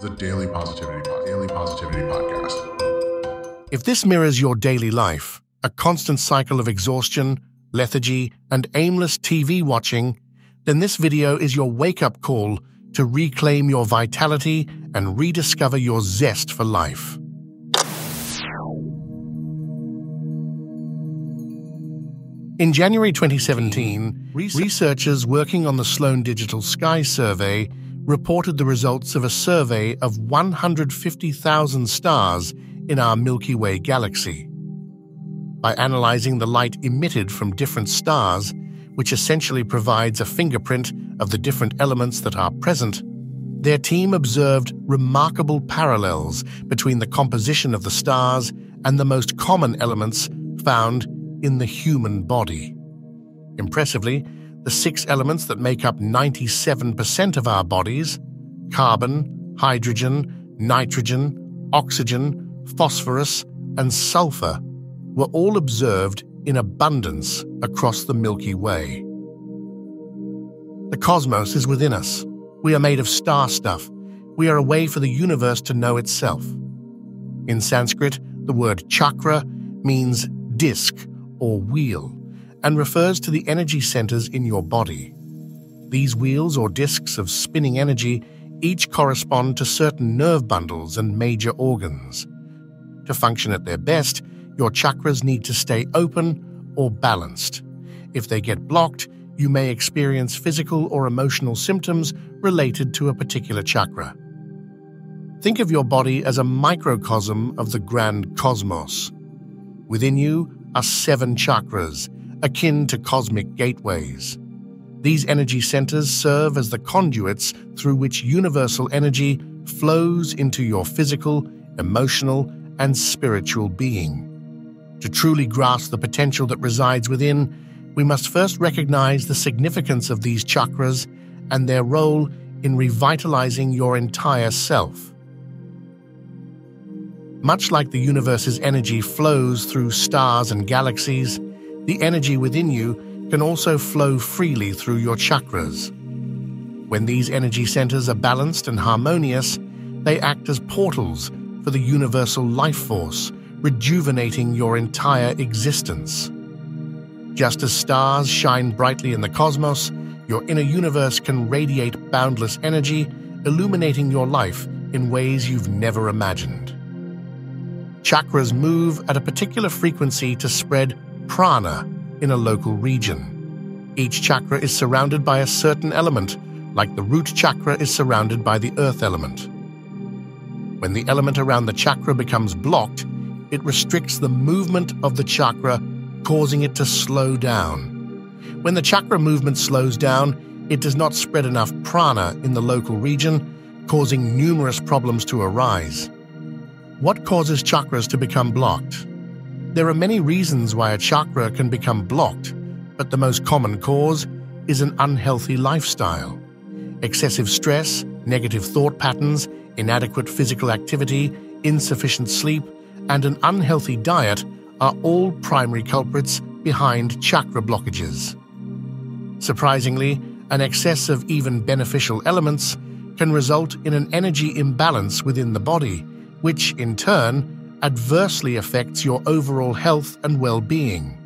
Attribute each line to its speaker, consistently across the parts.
Speaker 1: the Daily Positivity Daily Positivity Podcast.
Speaker 2: If this mirrors your daily life, a constant cycle of exhaustion, lethargy, and aimless TV watching, then this video is your wake-up call to reclaim your vitality and rediscover your zest for life. In January 2017, researchers working on the Sloan Digital Sky Survey reported the results of a survey of 150,000 stars in our Milky Way galaxy. By analyzing the light emitted from different stars, which essentially provides a fingerprint of the different elements that are present, their team observed remarkable parallels between the composition of the stars and the most common elements found in the human body. Impressively, the six elements that make up 97% of our bodies carbon, hydrogen, nitrogen, oxygen, phosphorus, and sulfur were all observed in abundance across the Milky Way. The cosmos is within us. We are made of star stuff. We are a way for the universe to know itself. In Sanskrit, the word chakra means disk or wheel and refers to the energy centers in your body. These wheels or disks of spinning energy each correspond to certain nerve bundles and major organs. To function at their best, your chakras need to stay open or balanced. If they get blocked, you may experience physical or emotional symptoms related to a particular chakra. Think of your body as a microcosm of the grand cosmos. Within you are seven chakras, akin to cosmic gateways. These energy centers serve as the conduits through which universal energy flows into your physical, emotional, and spiritual being. To truly grasp the potential that resides within, we must first recognize the significance of these chakras and their role in revitalizing your entire self. Much like the universe's energy flows through stars and galaxies, the energy within you can also flow freely through your chakras. When these energy centers are balanced and harmonious, they act as portals for the universal life force, rejuvenating your entire existence. Just as stars shine brightly in the cosmos, your inner universe can radiate boundless energy, illuminating your life in ways you've never imagined. Chakras move at a particular frequency to spread prana in a local region. Each chakra is surrounded by a certain element, like the root chakra is surrounded by the earth element. When the element around the chakra becomes blocked, it restricts the movement of the chakra, causing it to slow down. When the chakra movement slows down, it does not spread enough prana in the local region, causing numerous problems to arise. What causes chakras to become blocked? There are many reasons why a chakra can become blocked, but the most common cause is an unhealthy lifestyle. Excessive stress, negative thought patterns, inadequate physical activity, insufficient sleep, and an unhealthy diet are all primary culprits behind chakra blockages. Surprisingly, an excess of even beneficial elements can result in an energy imbalance within the body, which, in turn, adversely affects your overall health and well being.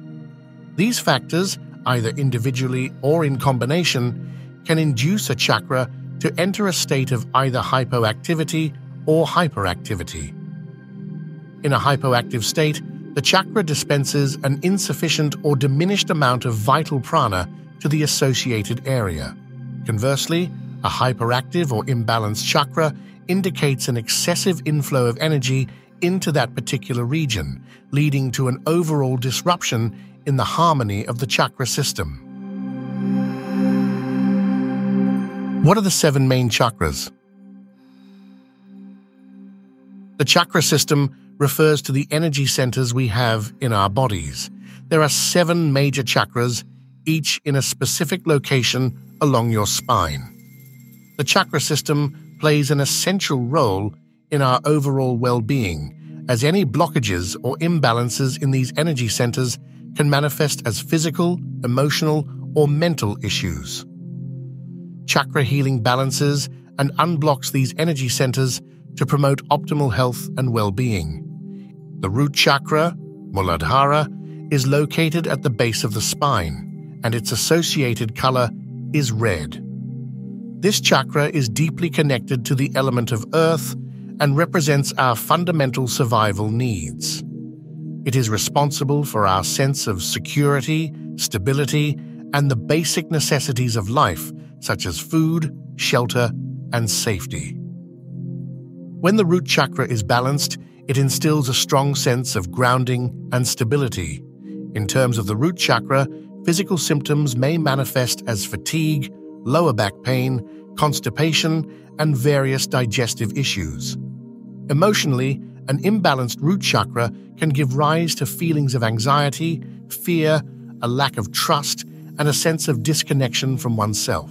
Speaker 2: These factors, either individually or in combination, can induce a chakra to enter a state of either hypoactivity or hyperactivity. In a hypoactive state, the chakra dispenses an insufficient or diminished amount of vital prana to the associated area. Conversely, a hyperactive or imbalanced chakra indicates an excessive inflow of energy into that particular region, leading to an overall disruption in the harmony of the chakra system. What are the seven main chakras? The chakra system refers to the energy centers we have in our bodies. There are seven major chakras, each in a specific location along your spine. The chakra system plays an essential role in our overall well being, as any blockages or imbalances in these energy centers can manifest as physical, emotional, or mental issues. Chakra healing balances and unblocks these energy centers to promote optimal health and well being. The root chakra, Muladhara, is located at the base of the spine, and its associated color is red. This chakra is deeply connected to the element of earth and represents our fundamental survival needs. It is responsible for our sense of security, stability, and the basic necessities of life, such as food, shelter, and safety. When the root chakra is balanced, it instills a strong sense of grounding and stability. In terms of the root chakra, physical symptoms may manifest as fatigue, lower back pain, constipation, and various digestive issues. Emotionally, an imbalanced root chakra can give rise to feelings of anxiety, fear, a lack of trust, and a sense of disconnection from oneself.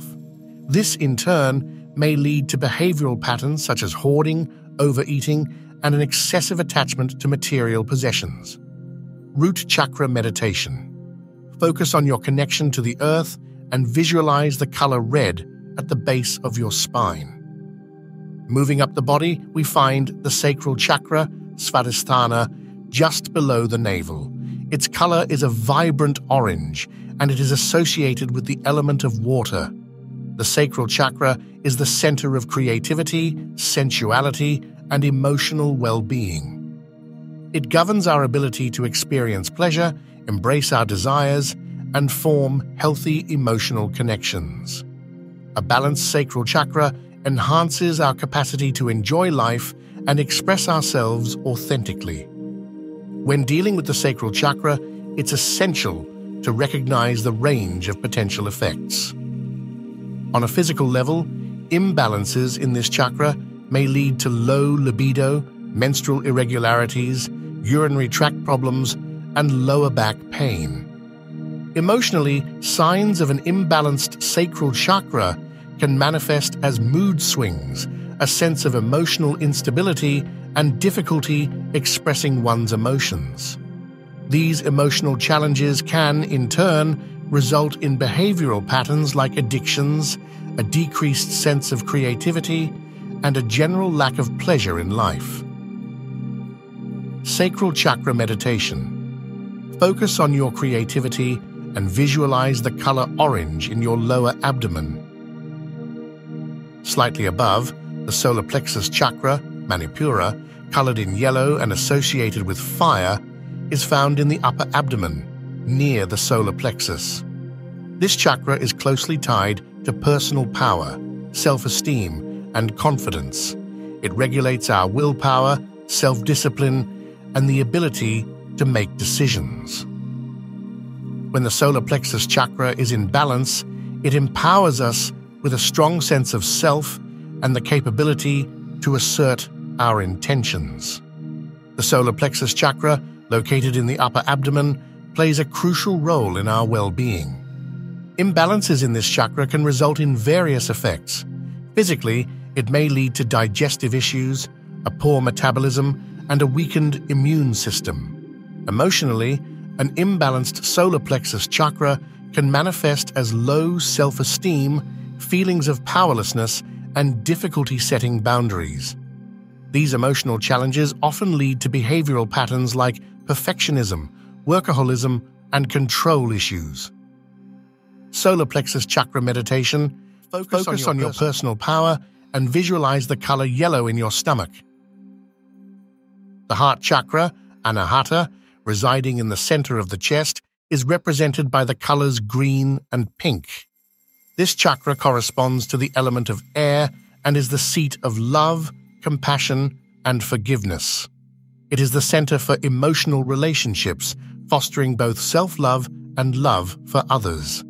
Speaker 2: This, in turn, may lead to behavioral patterns such as hoarding, overeating, and an excessive attachment to material possessions. Root Chakra Meditation Focus on your connection to the earth and visualize the color red at the base of your spine. Moving up the body, we find the sacral chakra, Svadhisthana, just below the navel. Its color is a vibrant orange, and it is associated with the element of water. The sacral chakra is the center of creativity, sensuality, and emotional well being. It governs our ability to experience pleasure, embrace our desires, and form healthy emotional connections. A balanced sacral chakra enhances our capacity to enjoy life and express ourselves authentically. When dealing with the sacral chakra, it's essential to recognize the range of potential effects. On a physical level, imbalances in this chakra may lead to low libido, menstrual irregularities, urinary tract problems, and lower back pain. Emotionally, signs of an imbalanced sacral chakra can manifest as mood swings, a sense of emotional instability, and difficulty expressing one's emotions. These emotional challenges can, in turn, result in behavioral patterns like addictions, a decreased sense of creativity, and a general lack of pleasure in life. Sacral Chakra Meditation Focus on your creativity and visualize the color orange in your lower abdomen. Slightly above, the solar plexus chakra, Manipura, colored in yellow and associated with fire, is found in the upper abdomen, near the solar plexus. This chakra is closely tied to personal power, self esteem, and confidence. It regulates our willpower, self discipline, and the ability to make decisions. When the solar plexus chakra is in balance, it empowers us with a strong sense of self and the capability to assert our intentions. The solar plexus chakra, located in the upper abdomen, plays a crucial role in our well being. Imbalances in this chakra can result in various effects. Physically, it may lead to digestive issues, a poor metabolism, and a weakened immune system. Emotionally, an imbalanced solar plexus chakra can manifest as low self esteem, feelings of powerlessness, and difficulty setting boundaries. These emotional challenges often lead to behavioral patterns like perfectionism, workaholism, and control issues. Solar plexus chakra meditation focus, focus on, your, on your personal power and visualize the color yellow in your stomach. The heart chakra, anahata, residing in the center of the chest, is represented by the colors green and pink. This chakra corresponds to the element of air and is the seat of love, compassion, and forgiveness. It is the center for emotional relationships, fostering both self love and love for others.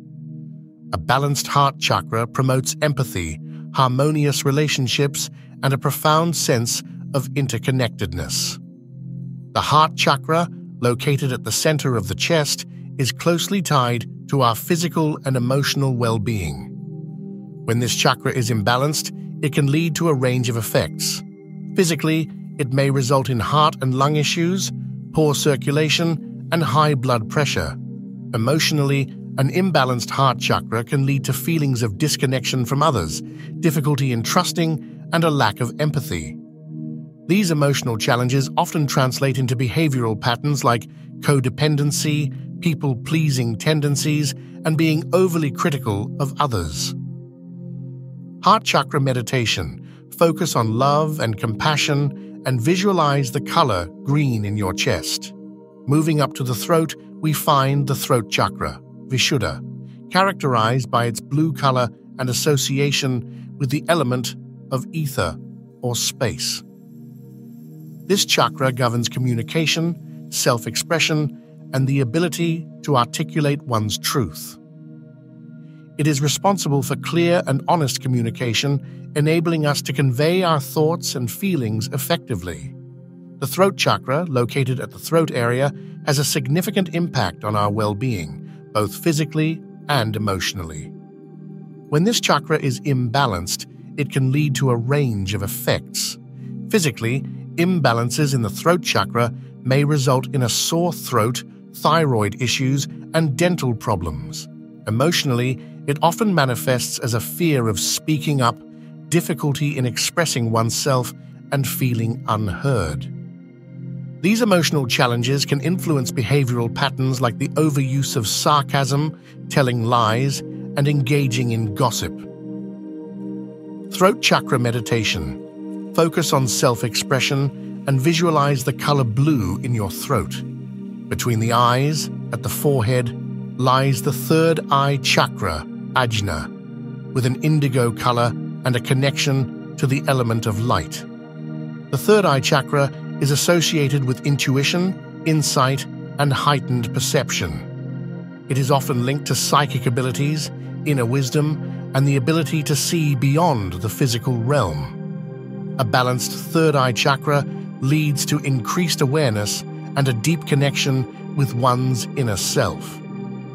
Speaker 2: A balanced heart chakra promotes empathy, harmonious relationships, and a profound sense of interconnectedness. The heart chakra, located at the center of the chest, is closely tied to our physical and emotional well being. When this chakra is imbalanced, it can lead to a range of effects. Physically, it may result in heart and lung issues, poor circulation, and high blood pressure. Emotionally, An imbalanced heart chakra can lead to feelings of disconnection from others, difficulty in trusting, and a lack of empathy. These emotional challenges often translate into behavioral patterns like codependency, people pleasing tendencies, and being overly critical of others. Heart chakra meditation focus on love and compassion and visualize the color green in your chest. Moving up to the throat, we find the throat chakra. Vishuddha, characterized by its blue color and association with the element of ether or space. This chakra governs communication, self expression, and the ability to articulate one's truth. It is responsible for clear and honest communication, enabling us to convey our thoughts and feelings effectively. The throat chakra, located at the throat area, has a significant impact on our well being both physically and emotionally. When this chakra is imbalanced, it can lead to a range of effects. Physically, imbalances in the throat chakra may result in a sore throat, thyroid issues, and dental problems. Emotionally, it often manifests as a fear of speaking up, difficulty in expressing oneself, and feeling unheard. These emotional challenges can influence behavioral patterns like the overuse of sarcasm, telling lies, and engaging in gossip. Throat chakra meditation. Focus on self expression and visualize the color blue in your throat. Between the eyes, at the forehead, lies the third eye chakra, ajna, with an indigo color and a connection to the element of light. The third eye chakra is associated with intuition, insight, and heightened perception. It is often linked to psychic abilities, inner wisdom, and the ability to see beyond the physical realm. A balanced third eye chakra leads to increased awareness and a deep connection with one's inner self.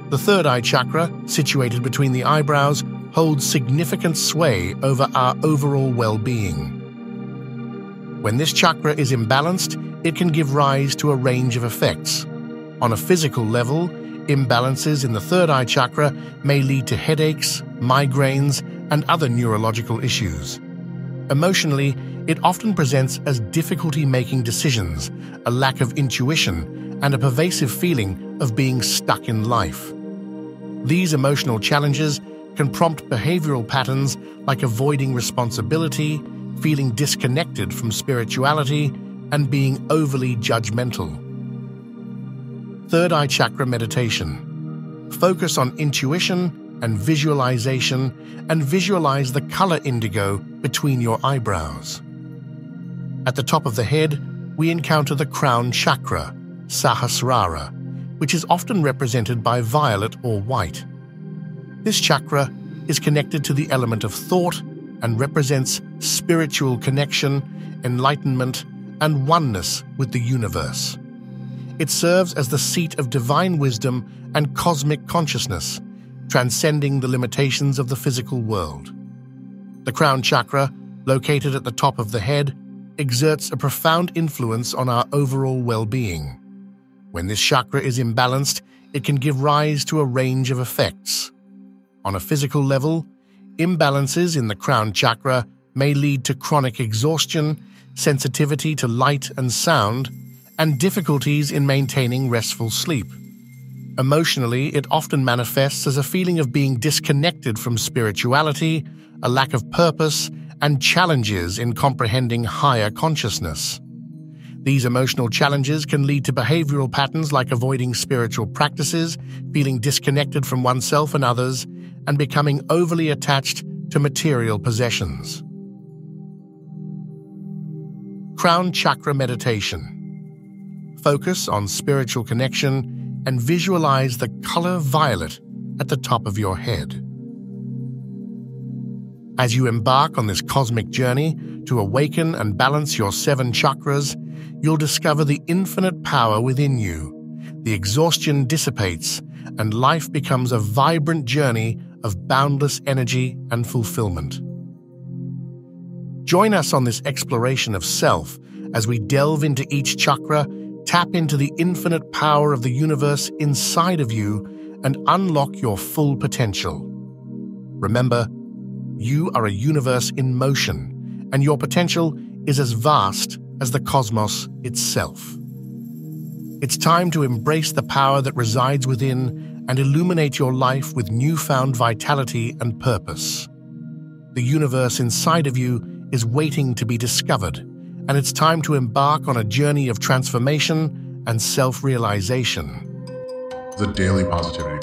Speaker 2: The third eye chakra, situated between the eyebrows, holds significant sway over our overall well being. When this chakra is imbalanced, it can give rise to a range of effects. On a physical level, imbalances in the third eye chakra may lead to headaches, migraines, and other neurological issues. Emotionally, it often presents as difficulty making decisions, a lack of intuition, and a pervasive feeling of being stuck in life. These emotional challenges can prompt behavioral patterns like avoiding responsibility, feeling disconnected from spirituality, and being overly judgmental. Third eye chakra meditation. Focus on intuition and visualization and visualize the color indigo between your eyebrows. At the top of the head, we encounter the crown chakra, Sahasrara, which is often represented by violet or white. This chakra is connected to the element of thought and represents spiritual connection, enlightenment, and oneness with the universe. It serves as the seat of divine wisdom and cosmic consciousness, transcending the limitations of the physical world. The crown chakra, located at the top of the head, exerts a profound influence on our overall well being. When this chakra is imbalanced, it can give rise to a range of effects. On a physical level, Imbalances in the crown chakra may lead to chronic exhaustion, sensitivity to light and sound, and difficulties in maintaining restful sleep. Emotionally, it often manifests as a feeling of being disconnected from spirituality, a lack of purpose, and challenges in comprehending higher consciousness. These emotional challenges can lead to behavioral patterns like avoiding spiritual practices, feeling disconnected from oneself and others, and becoming overly attached to material possessions. Crown Chakra Meditation Focus on spiritual connection and visualize the color violet at the top of your head. As you embark on this cosmic journey to awaken and balance your seven chakras, you'll discover the infinite power within you. The exhaustion dissipates, and life becomes a vibrant journey of boundless energy and fulfillment. Join us on this exploration of self as we delve into each chakra, tap into the infinite power of the universe inside of you, and unlock your full potential. Remember, you are a universe in motion, and your potential is as vast as the cosmos itself. It's time to embrace the power that resides within and illuminate your life with newfound vitality and purpose. The universe inside of you is waiting to be discovered, and it's time to embark on a journey of transformation and self realization.
Speaker 1: The Daily Positivity